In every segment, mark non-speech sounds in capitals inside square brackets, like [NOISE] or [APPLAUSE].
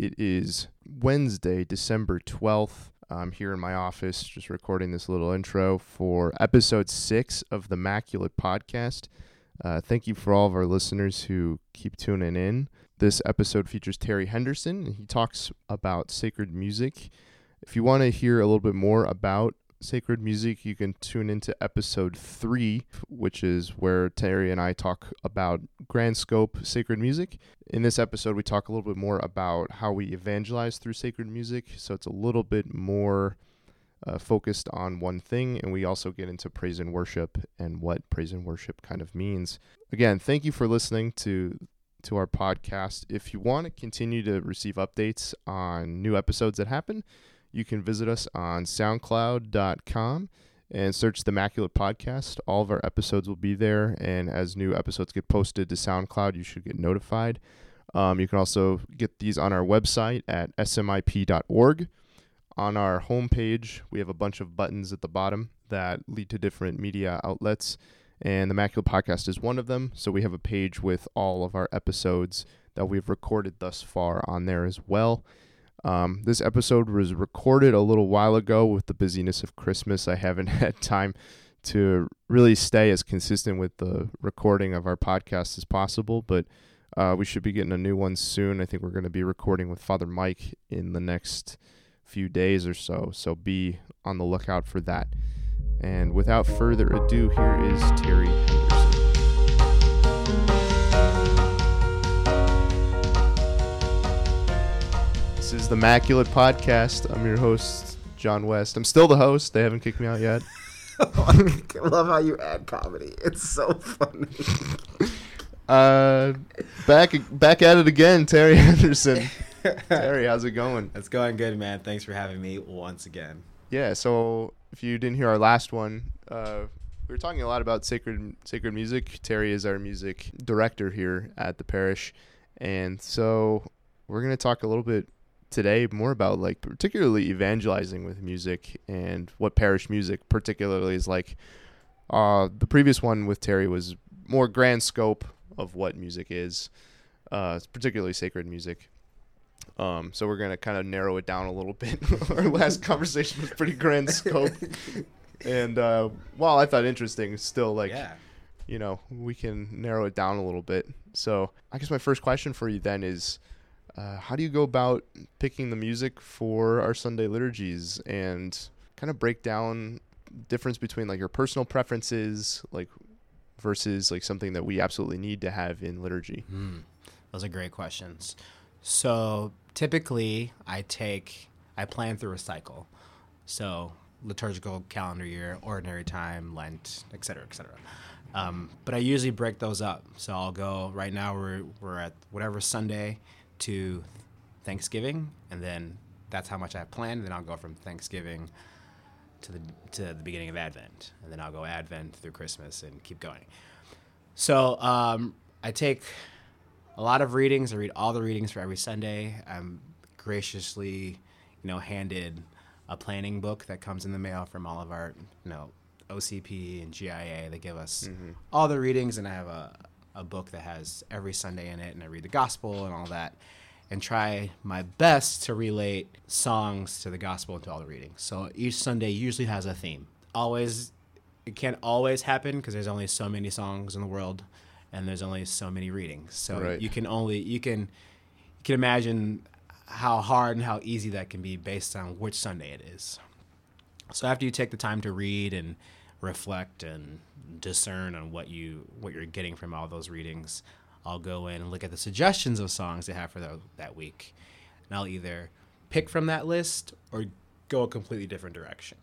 It is Wednesday, December 12th. I'm here in my office just recording this little intro for episode six of the Immaculate Podcast. Uh, thank you for all of our listeners who keep tuning in. This episode features Terry Henderson, and he talks about sacred music. If you want to hear a little bit more about sacred music, you can tune into episode three, which is where Terry and I talk about grand scope sacred music. In this episode, we talk a little bit more about how we evangelize through sacred music. So it's a little bit more uh, focused on one thing, and we also get into praise and worship and what praise and worship kind of means. Again, thank you for listening to to our podcast. If you want to continue to receive updates on new episodes that happen, you can visit us on soundcloud.com and search the Immaculate Podcast. All of our episodes will be there, and as new episodes get posted to SoundCloud, you should get notified. Um, you can also get these on our website at smip.org. On our homepage, we have a bunch of buttons at the bottom that lead to different media outlets, and the Immaculate Podcast is one of them. So we have a page with all of our episodes that we've recorded thus far on there as well. Um, this episode was recorded a little while ago with the busyness of Christmas. I haven't [LAUGHS] had time to really stay as consistent with the recording of our podcast as possible, but uh, we should be getting a new one soon. I think we're going to be recording with Father Mike in the next few days or so, so be on the lookout for that. And without further ado, here is Terry This is the Immaculate Podcast. I'm your host, John West. I'm still the host. They haven't kicked me out yet. [LAUGHS] I love how you add comedy. It's so funny. [LAUGHS] Uh, back back at it again, Terry [LAUGHS] Henderson. Terry, how's it going? It's going good, man. Thanks for having me once again. Yeah. So if you didn't hear our last one, uh, we were talking a lot about sacred sacred music. Terry is our music director here at the parish, and so we're gonna talk a little bit today more about like particularly evangelizing with music and what parish music particularly is like. Uh, the previous one with Terry was more grand scope of what music is, uh, particularly sacred music. Um, so we're gonna kind of narrow it down a little [LAUGHS] bit. Our last [LAUGHS] conversation was pretty grand [LAUGHS] scope, and uh, while I thought interesting, still like, yeah. you know, we can narrow it down a little bit. So I guess my first question for you then is, uh, how do you go about picking the music for our Sunday liturgies and kind of break down difference between like your personal preferences, like versus like something that we absolutely need to have in liturgy? Mm, those are great questions. So typically, I take I plan through a cycle. So liturgical calendar year, ordinary time, Lent, et cetera, et cetera. Um, but I usually break those up. So I'll go right now. We're we're at whatever Sunday to Thanksgiving, and then that's how much I have planned. Then I'll go from Thanksgiving to the to the beginning of Advent, and then I'll go Advent through Christmas and keep going. So um, I take a lot of readings. I read all the readings for every Sunday. I'm graciously, you know, handed a planning book that comes in the mail from all of our, you know, OCP and GIA. They give us mm-hmm. all the readings, and I have a a book that has every Sunday in it, and I read the gospel and all that, and try my best to relate songs to the gospel and to all the readings. So each Sunday usually has a theme. Always, it can't always happen because there's only so many songs in the world, and there's only so many readings. So right. you can only you can you can imagine how hard and how easy that can be based on which Sunday it is. So after you take the time to read and reflect and discern on what you what you're getting from all those readings, I'll go in and look at the suggestions of songs they have for the, that week, and I'll either pick from that list or go a completely different direction.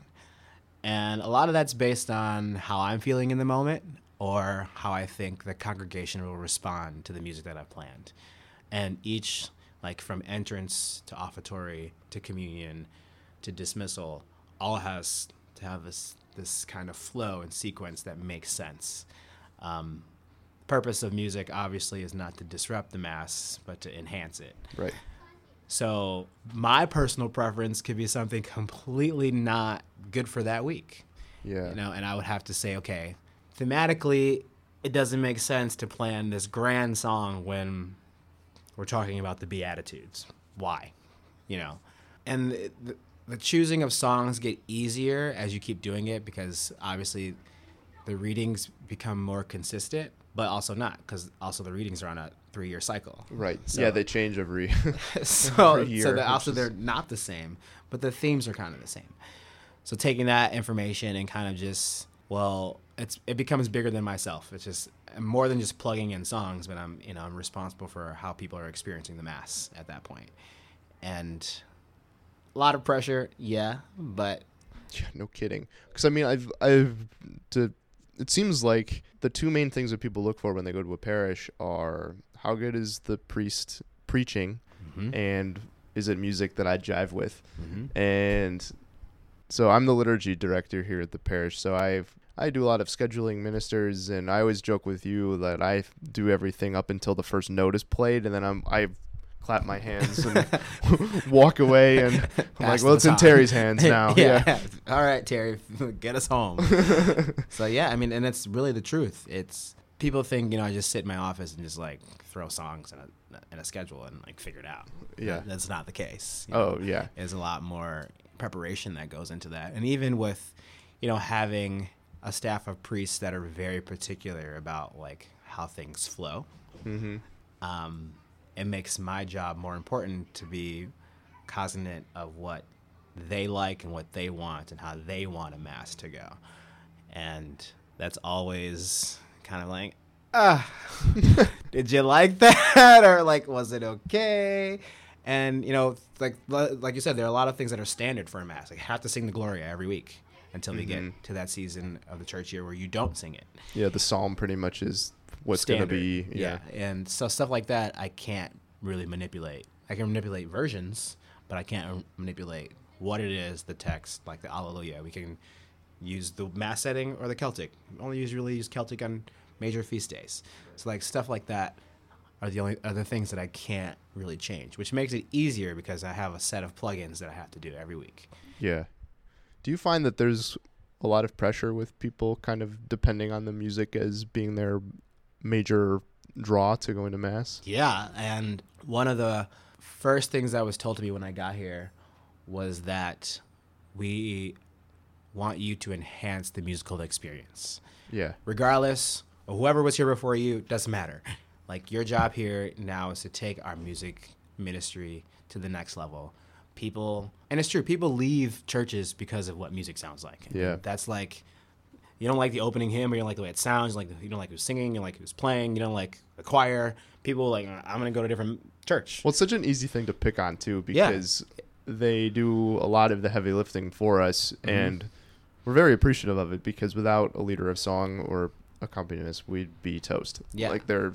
And a lot of that's based on how I'm feeling in the moment or how I think the congregation will respond to the music that I've planned. And each, like from entrance to offertory to communion to dismissal, all has to have this this kind of flow and sequence that makes sense. Um, purpose of music obviously is not to disrupt the mass, but to enhance it. Right. So my personal preference could be something completely not good for that week. Yeah. You know, and I would have to say, okay, thematically, it doesn't make sense to plan this grand song when we're talking about the Beatitudes. why, you know, and the, the choosing of songs get easier as you keep doing it because obviously the readings become more consistent, but also not because also the readings are on a three year cycle. Right. So- yeah, they change every. [LAUGHS] [LAUGHS] so every year, so that which also is- they're not the same, but the themes are kind of the same. So taking that information and kind of just well, it's it becomes bigger than myself. It's just more than just plugging in songs, but I'm you know I'm responsible for how people are experiencing the mass at that point, and a lot of pressure, yeah, but Yeah, no kidding. Because I mean, I've I've to. It seems like the two main things that people look for when they go to a parish are how good is the priest preaching, Mhm. and is it music that I jive with, Mhm. and so I'm the liturgy director here at the parish. So I've I do a lot of scheduling ministers, and I always joke with you that I do everything up until the first note is played, and then I'm I clap my hands and [LAUGHS] [LAUGHS] walk away, and I'm like, well, it's in. Terry's hands [LAUGHS] now. yeah. All right, Terry, get us home. so yeah, I mean, and it's really the truth. It's people think you know I just sit in my office and just like throw songs in a in a schedule and like figure it out. Yeah. that's not the case. you know. Oh yeah. There's a lot more preparation that goes into that, and even with you know having a staff of priests that are very particular about like how things flow Mm-hmm. um, it makes my job more important to be cognizant of what they like and what they want and how they want a mass to go. And that's always kind of like, ah, [LAUGHS] did you like [LAUGHS] that? Or like, was it okay? And, you know, like like you said, there are a lot of things that are standard for a mass. Like, have to sing the Gloria every week until we Mhm. get to that season of the church year where you don't sing it Yeah, the psalm pretty much is what's gonna be. Yeah. and so stuff like that I can't really manipulate. I can manipulate versions, but I can't manipulate what it is, the text, like the Alleluia. We can use the mass setting or the Celtic. We only usually use Celtic on major feast days. So like stuff like that are the only are the things that I can't really change, which makes it easier because I have a set of plugins that I have to do every week. Yeah. Do you find that there's a lot of pressure with people kind of depending on the music as being their major draw to going to mass? Yeah, and one of the first things that was told to me when I got here was that we want you to enhance the musical experience. Yeah. Regardless of whoever was here before you, doesn't matter. [LAUGHS] Like your job here now is to take our music ministry to the next level. People, and it's true, people leave churches because of what music sounds like. Yeah. That's like you don't like the opening hymn, or you don't like the way it sounds. Like you don't like who's singing, you don't like who's playing, you don't like the choir. People like I'm gonna go to a different church. Well, it's such an easy thing to pick on too Yeah. because they do a lot of the heavy lifting for us, Mm-hmm. and we're very appreciative of it because without a leader of song or accompanist, we'd be toast. Yeah. Like there,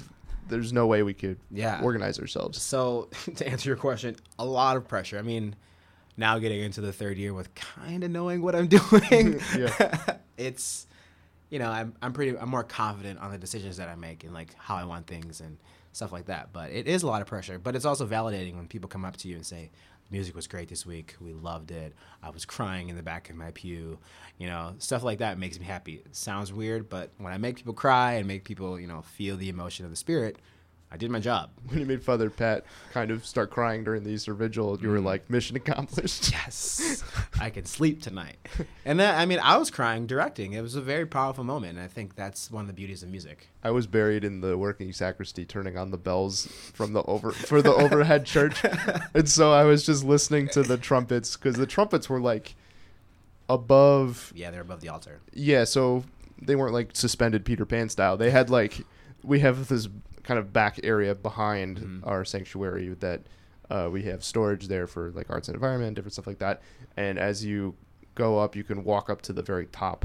there's no way we could Yeah. organize ourselves. So [LAUGHS] to answer your question, a lot of pressure. I mean, now getting into the third year with kind of knowing what I'm [LAUGHS] doing, [LAUGHS] Yeah. it's you know I'm I'm pretty I'm more confident on the decisions that I make and like how I want things and stuff like that. But it is a lot of pressure. But it's also validating when people come up to you and say. "The Music was great this week. We loved it. I was crying in the back of my pew. You know, stuff like that makes me happy. It sounds weird, but when I make people cry and make people, you know, feel the emotion of the spirit, I did my job. [LAUGHS] When you made Father Pat kind of start crying during the Easter Vigil, you were Mm. like, mission accomplished. yes, [LAUGHS] I can sleep tonight. And then, I mean, I was crying directing. It was a very powerful moment. And I think that's one of the beauties of music. I was buried in the working sacristy, turning on the bells from the over for the overhead church, [LAUGHS] and so I was just listening to the trumpets because the trumpets were like above. Yeah, they're above the altar. Yeah, so they weren't like suspended Peter Pan style. They had like we have this kind of back area behind Mhm. our sanctuary that uh, we have storage there for like arts and environment, different stuff like that. And as you go up, you can walk up to the very top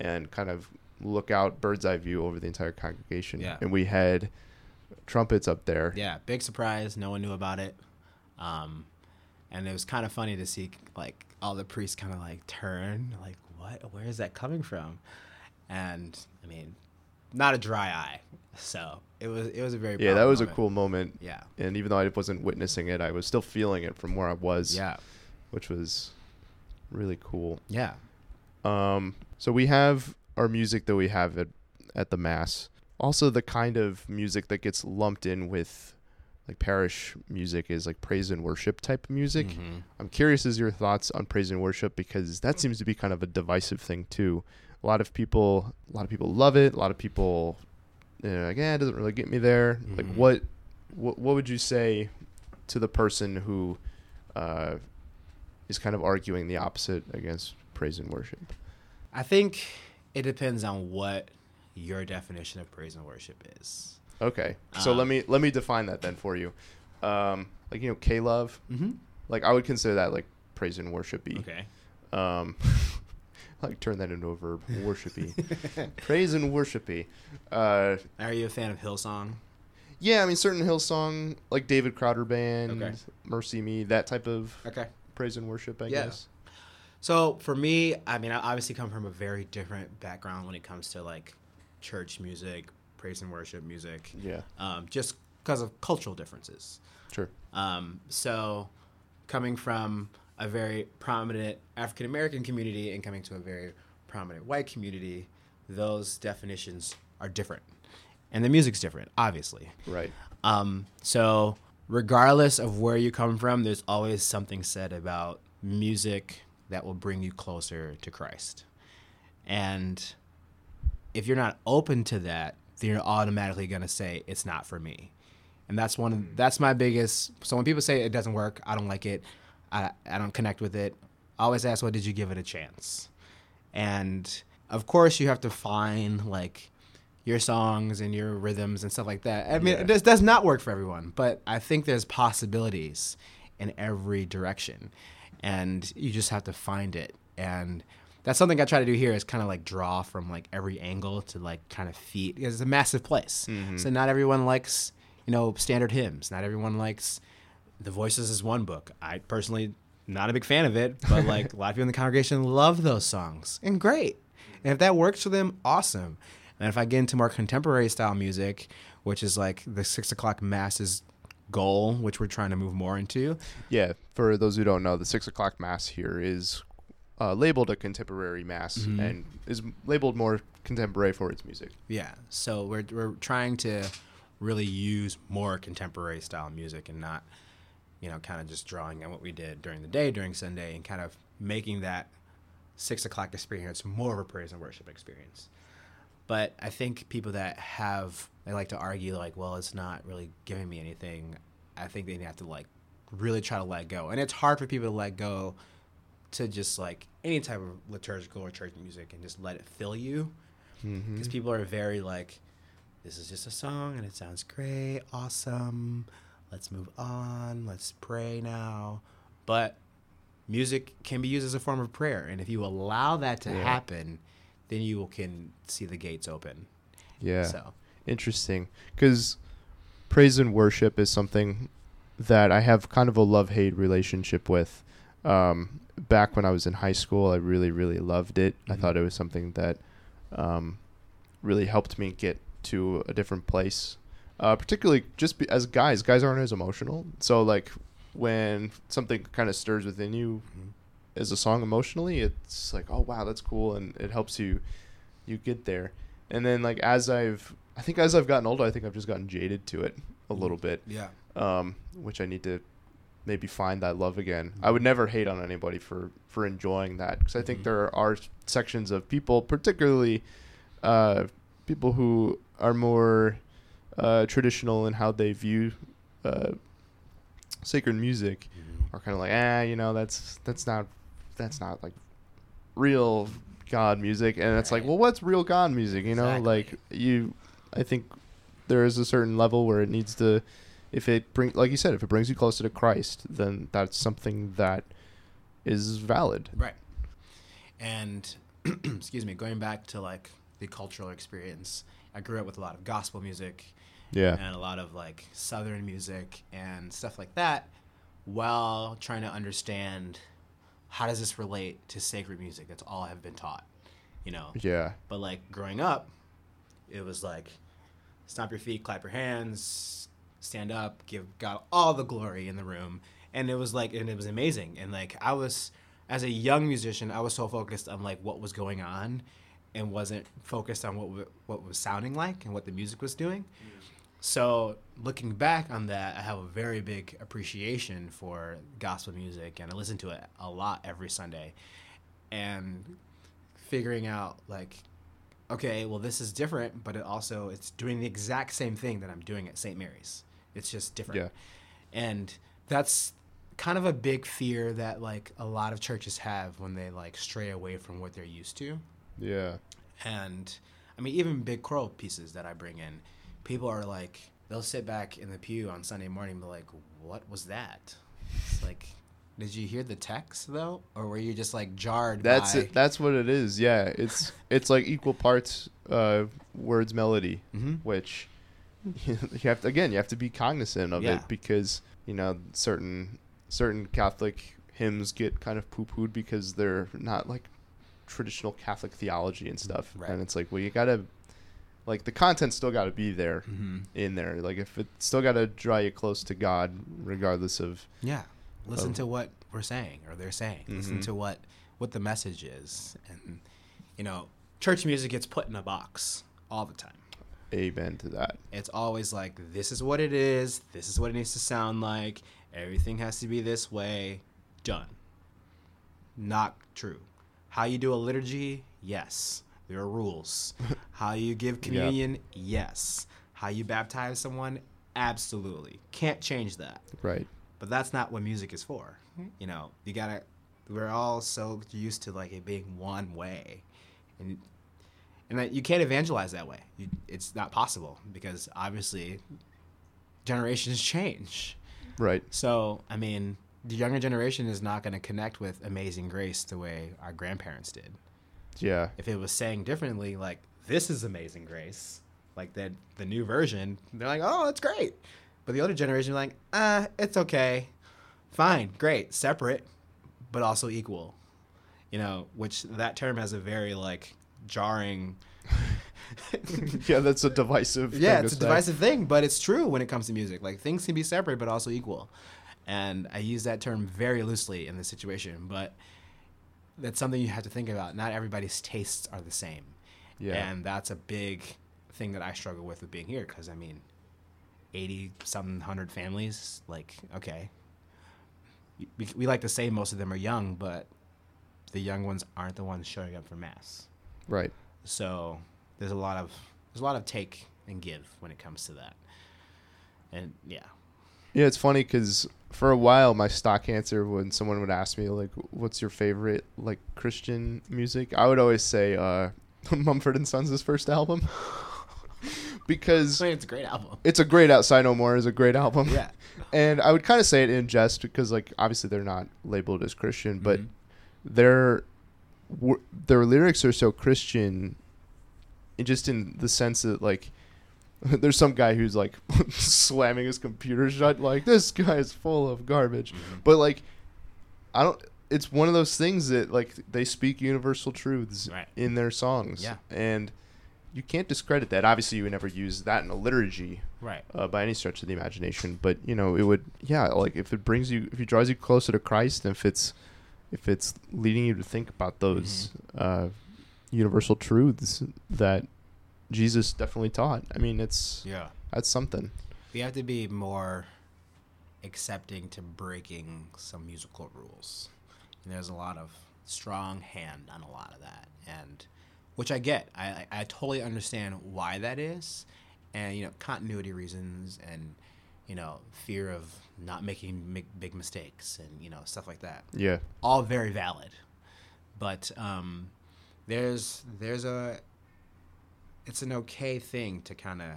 and kind of look out bird's eye view over the entire congregation. Yeah. And we had trumpets up there. Yeah, big surprise. No one knew about it. Um, and it was kind of funny to see like all the priests kind of like turn, like, what? Where is that coming from? And I mean, not a dry eye. So it was it was a very Yeah, that was a cool moment. Yeah, And even though I wasn't witnessing it, I was still feeling it from where I was, yeah, which was really cool. yeah. Um, so we have our music that we have at, at the mass. Also, the kind of music that gets lumped in with like parish music is like praise and worship type music. Mhm. I'm curious as your thoughts on praise and worship because that seems to be kind of a divisive thing too. A lot of people, a lot of people love it. A lot of people, you know, like, yeah, it doesn't really get me there. Like, Mhm. what, what, what would you say to the person who uh, is kind of arguing the opposite against praise and worship? I think it depends on what your definition of praise and worship is. Okay, so Um, let me let me define that then for you. Um, like you know, K love, Mm-hmm. like I would consider that like praise and worshipy. Okay. Um, [LAUGHS] [LAUGHS] like turn that into a verb, [LAUGHS] worshipy. praise and worshipy. Uh, Are you a fan of Hillsong? yeah, I mean certain Hillsong, like David Crowder band, Okay. MercyMe, that type of Okay. praise and worship. I Yeah. guess. So for me, I mean, I obviously come from a very different background when it comes to like church music, praise and worship music, Yeah. um, just because of cultural differences. Sure. Um, so, coming from a very prominent African American community and coming to a very prominent white community, those definitions are different. And the music's different, obviously. Right. Um, so, regardless of where you come from, there's always something said about music that will bring you closer to Christ. And if you're not open to that, then you're automatically going to say it's not for me. And that's one of that's my biggest so when people say it doesn't work, I don't like it, I I don't connect with it, I always ask what did you give it a chance? And of course you have to find like your songs and your rhythms and stuff like that. I mean, Yeah. it does, does not work for everyone, but I think there's possibilities in every direction, and you just have to find it. And that's something I try to do here is kind of like draw from like every angle to like kind of feed because it's a massive place. Mm-hmm. So not everyone likes you know standard hymns. Not everyone likes the Voices As One book. I personally not a big fan of it, but like a lot of people in the congregation love those songs and great. And if that works for them, awesome. And if I get into more contemporary style music, which is like the six o'clock masses goal, which we're trying to move more into, Yeah. For those who don't know, the six o'clock mass here is uh, labeled a contemporary mass Mhm. and is labeled more contemporary for its music. yeah. So we're we're trying to really use more contemporary style music and not, you know, kind of just drawing on what we did during the day during Sunday and kind of making that six o'clock experience more of a praise and worship experience. But I think people that have they like to argue like, well, it's not really giving me anything. I think they have to like really try to let go, and it's hard for people to let go to just like any type of liturgical or church music and just let it fill you Mm-hmm. because people are very like, this is just a song and it sounds great, awesome. Let's move on. Let's pray now. But music can be used as a form of prayer, and if you allow that to Yeah. happen, then you can see the gates open. Yeah. So Interesting. Because praise and worship is something that I have kind of a love hate relationship with. Um, back when I was in high school, I really, really loved it. I Mhm. thought it was something that um, really helped me get to a different place. Uh, particularly just be, as guys, guys aren't as emotional. So, like, when something kind of stirs within you Mhm. as a song emotionally, it's like, oh, wow, that's cool. And it helps you, you get there. And then, like, as I've, I think as I've gotten older, I think I've just gotten jaded to it a little bit yeah, um, which I need to maybe find that love again. I would never hate on anybody for for enjoying that because I think Mhm. there are sections of people, particularly uh, people who are more uh, traditional in how they view uh, sacred music, are kind of like, ah, you know, that's that's not that's not like real God music, and it's like, well, what's real God music? You know, Exactly. like you, I think there is a certain level where it needs to, if it bring, like you said, if it brings you closer to Christ, then that's something that is valid. right. And [CLEARS THROAT] excuse me, going back to like the cultural experience, I grew up with a lot of gospel music Yeah, and a lot of like southern music and stuff like that while trying to understand how does this relate to sacred music that's all i've been taught you know? Yeah, but like growing up it was like stomp your feet clap your hands stand up give god all the glory in the room. And it was like and it was amazing. And like i was as a young musician i was so focused on like what was going on and wasn't focused on what w- what was sounding like and what the music was doing mm. So looking back on that, I have a very big appreciation for gospel music, and I listen to it a lot every Sunday. And figuring out like, okay, well this is different, but it also it's doing the exact same thing that I'm doing at St. Mary's. It's just different. Yeah. And that's kind of a big fear that like a lot of churches have when they like stray away from what they're used to. Yeah. And I mean, even big choral pieces that I bring in, people are like, they'll sit back in the pew on Sunday morning and be like, what was that? It's like, did you hear the text though? Or were you just like jarred That's by... it. That's what it is. Yeah. It's [LAUGHS] it's like equal parts uh, words melody, Mhm. which [LAUGHS] you have to again you have to be cognizant of Yeah. it because you know certain certain Catholic hymns get kind of poo pooed because they're not like traditional Catholic theology and stuff, Right. and it's like well you gotta like the content still got to be there Mhm. in there. Like if it still got to draw you close to God, regardless of Yeah. Listen Oh. to what we're saying or they're saying. Listen Mhm. to what what the message is. And you know, church music gets put in a box all the time. amen to that. It's always like this is what it is, this is what it needs to sound like, everything has to be this way, done. Not true. How you do a liturgy? Yes. There are rules. [LAUGHS] How you give communion? Yes. How you baptize someone? Absolutely. Can't change that. Right. But that's not what music is for. You know, you gotta. We're all so used to like it being one way, and and that you can't evangelize that way. You, it's not possible because obviously generations change. Right. So I mean, the younger generation is not going to connect with Amazing Grace the way our grandparents did. Yeah. If it was saying differently, like this is Amazing Grace, like that the new version, they're like, oh, that's great. But the older generation, are like, ah, it's okay, fine, great, separate, but also equal. You know, which that term has a very like jarring. [LAUGHS] yeah, that's a divisive. yeah, it's a say. divisive thing, but it's true when it comes to music. Like things can be separate but also equal, and I use that term very loosely in this situation. But that's something you have to think about. Not everybody's tastes are the same. Yeah. And that's a big thing that I struggle with with being here because I mean, 80 something hundred families, like, okay. We, we like to say most of them are young, but the young ones aren't the ones showing up for Mass. Right. So there's a lot of there's a lot of take and give when it comes to that. And yeah. Yeah, it's funny because for a while my stock answer when someone would ask me like, "What's your favorite like Christian music?" I would always say uh, [LAUGHS] Mumford and Sons' first album [LAUGHS] because I mean, it's a great album. it's a great outside no more is a great album. Yeah. [LAUGHS] and I would kind of say it in jest because like obviously they're not labeled as Christian, but Mhm. their their lyrics are so Christian, in just in the sense that like [LAUGHS] there's some guy who's like [LAUGHS] slamming his computer shut like this guy is full of garbage, Mhm. but like I don't. It's one of those things that like they speak universal truths Right. in their songs, Yeah. and you can't discredit that. Obviously, you would never use that in a liturgy Right. uh, by any stretch of the imagination. But you know, it would, yeah, like if it brings you, if it draws you closer to Christ, and if it's, if it's leading you to think about those uh, universal truths that Jesus definitely taught. I mean, it's Yeah. that's something. We have to be more accepting to breaking some musical rules. And there's a lot of strong hand on a lot of that, and which I get. I I, totally understand why that is, and you know continuity reasons, and you know fear of not making big mistakes, and you know stuff like that. Yeah, All very valid, but um, there's there's a it's an okay thing to kind of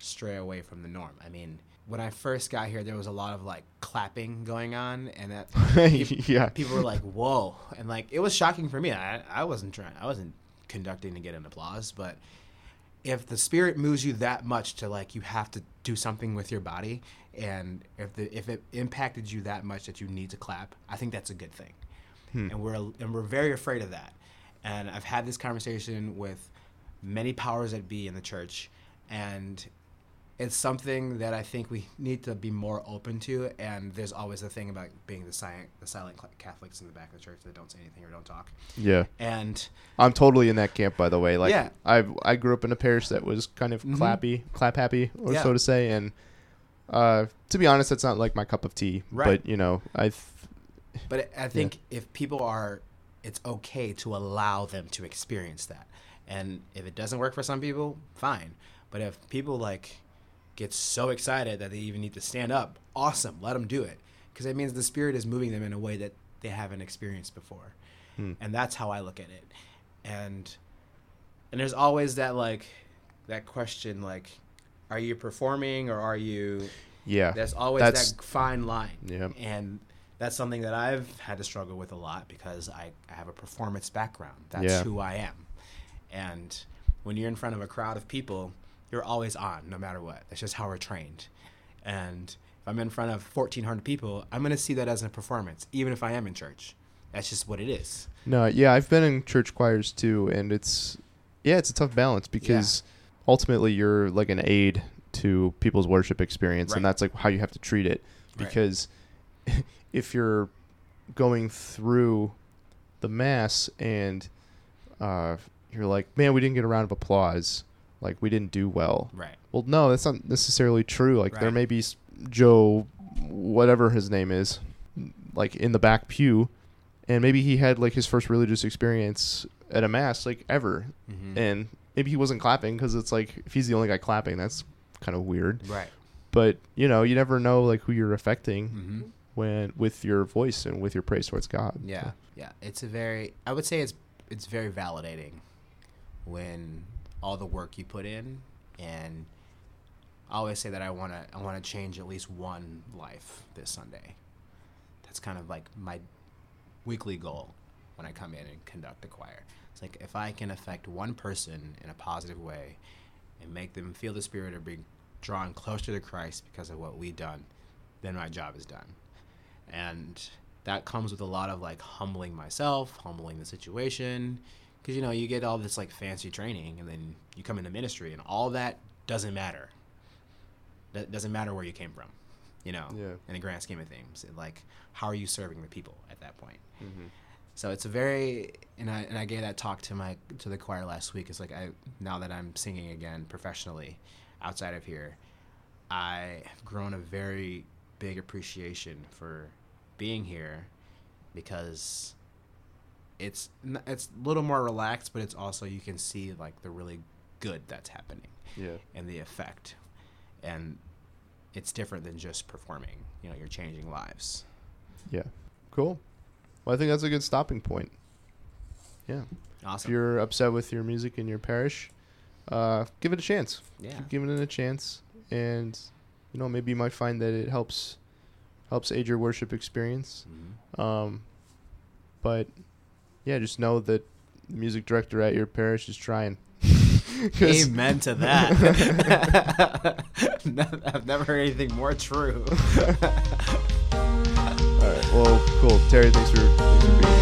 stray away from the norm. I mean, when I first got here, there was a lot of like clapping going on, and that [LAUGHS] yeah, people were like, "Whoa!" and like it was shocking for me. I I wasn't trying, I wasn't conducting to get an applause, but if the spirit moves you that much to like you have to do something with your body, and if the if it impacted you that much that you need to clap, I think that's a good thing Hmm. and we're and we're very afraid of that. And I've had this conversation with many powers that be in the church, and it's something that I think we need to be more open to. And there's always the thing about being the silent, the silent Catholics in the back of the church that don't say anything or don't talk. Yeah. And I'm totally in that camp, by the way. Like, Yeah. I I grew up in a parish that was kind of Mhm. clappy, clap happy, or Yeah. so to say. And uh, to be honest, that's not like my cup of tea. Right. But you know, I But I think if people are, it's okay to allow them to experience that. And if it doesn't work for some people, fine. But if people like get so excited that they even need to stand up, awesome, let them do it. Because it means the spirit is moving them in a way that they haven't experienced before. Hmm. And that's how I look at it. And and there's always that like that question like are you performing or are you yeah, there's always That's- that fine line. Yeah. And that's something that I've had to struggle with a lot because I, I have a performance background. That's Yeah. who I am. And when you're in front of a crowd of people, you're always on, no matter what. That's just how we're trained. And if I'm in front of 1,400 people, I'm going to see that as a performance, even if I am in church. That's just what it is. No, yeah, I've been in church choirs too, and it's yeah, it's a tough balance because ultimately you're like an aid to people's worship experience, and that's like how you have to treat it. Right. Because [LAUGHS] if you're going through the mass and uh, you're like, man, we didn't get a round of applause, like we didn't do well. Right. Well, no, that's not necessarily true. Like there may be Joe, whatever his name is, like in the back pew, and maybe he had like his first religious experience at a mass like ever, Mm-hmm. and maybe he wasn't clapping because it's like if he's the only guy clapping, that's kind of weird. right. But you know, you never know like who you're affecting Mm-hmm. when with your voice and with your praise towards God. Yeah, yeah. It's a very I would say it's it's very validating when all the work you put in and I always say that I want to I want to change at least one life this Sunday. That's kind of like my weekly goal when I come in and conduct the choir. It's like if I can affect one person in a positive way and make them feel the spirit of being drawn closer to Christ because of what we've done, then my job is done and that comes with a lot of like humbling myself humbling the situation because you know you get all this like fancy training and then you come into ministry and all that doesn't matter that doesn't matter where you came from you know Yeah. in the grand scheme of things And, like how are you serving the people at that point Mhm. so it's a very and I and I gave that talk to my to the choir last week. It's like I now that I'm singing again professionally outside of here, I have grown a very big appreciation for being here because it's it's a little more relaxed, but it's also you can see like the really good that's happening Yeah. and the effect, and it's different than just performing. You know, you're changing lives. Yeah. Cool. Well, I think that's a good stopping point. Yeah. Awesome. If you're upset with your music in your parish, uh, give it a chance. yeah. Keep giving it a chance, and you know maybe you might find that it helps helps aid your worship experience. Mhm. Um, but yeah, just know that the music director at your parish is trying. [LAUGHS] Amen [LAUGHS] to that. [LAUGHS] I've never heard anything more true. All right. Well, cool. Terry, thanks for thanks for being here.